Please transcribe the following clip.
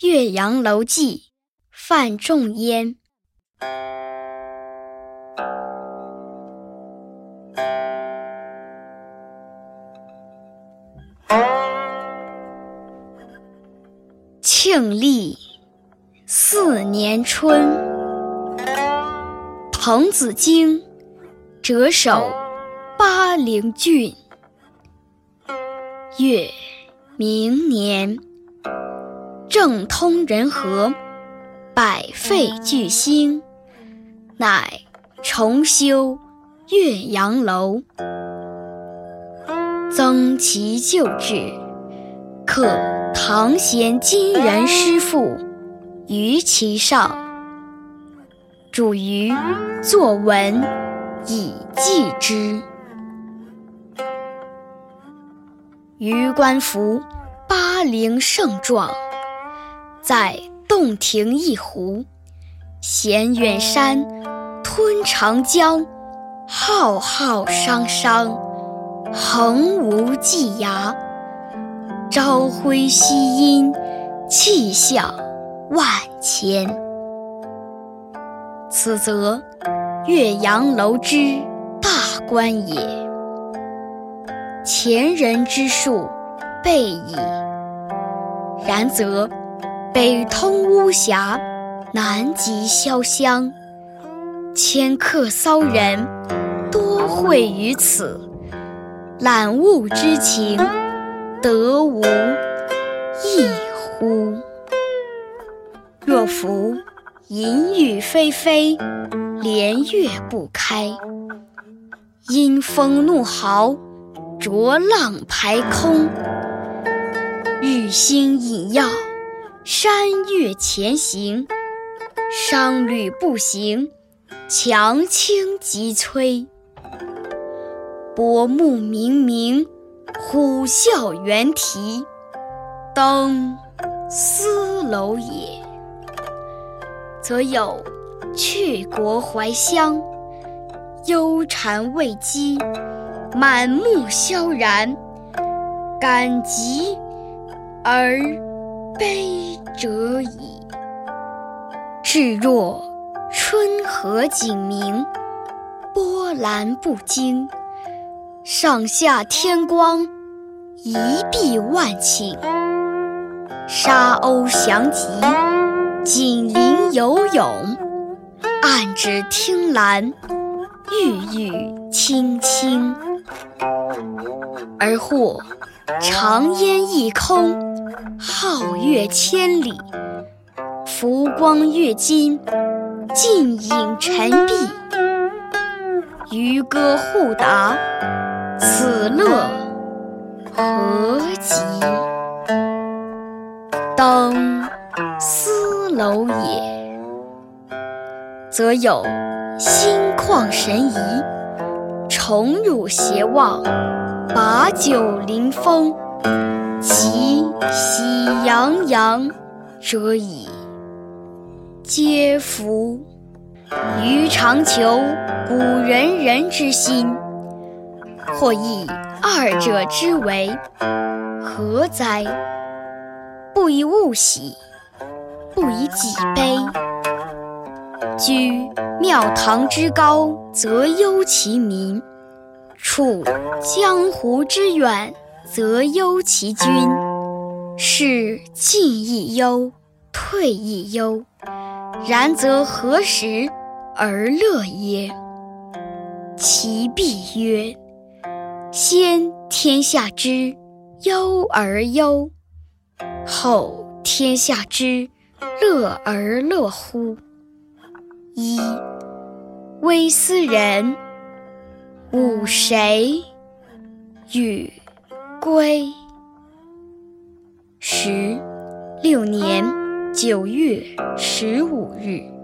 岳阳楼记》范仲淹。庆历四年春，滕子京谪守巴陵郡。越明年，政通人和，百废具兴，乃重修岳阳楼，增其旧制，刻唐贤今人诗赋于其上，主于作文以记之。余观夫巴陵胜状，在洞庭一湖，衔远山，吞长江，浩浩汤汤，横无际涯。朝晖夕阴，气象万千。此则岳阳楼之大观也。前人之述备矣。然则北通巫峡，南极潇湘，迁客骚人多会于此，览物之情，得无异乎？若夫淫雨霏霏，连月不开，阴风怒号。浊浪排空，日星隐曜，山岳前行，商旅不行，樯倾楫摧。薄暮冥冥，虎啸猿啼，登斯楼也，则有去国怀乡，忧谗畏讥。满目萧然，感极而悲者矣。至若春和景明，波澜不惊，上下天光，一碧万顷，沙鸥翔集，锦鳞游泳，岸芷汀兰，郁郁青青。而或长烟一空，皓月千里，浮光跃金，尽影沉璧，渔歌互答，此乐何极？登斯楼也，则有心旷神怡，宠辱偕忘。把酒临风，其喜洋洋者矣。嗟夫！余尝求古仁人之心，或异二者之为，何哉？不以物喜，不以己悲。居庙堂之高，则忧其民。处江湖之远，则忧其君；是进亦忧，退亦忧。然则何时而乐耶？其必曰：先天下之忧而忧，后天下之乐而乐乎？一微斯人。吾谁与归十六年九月十五日。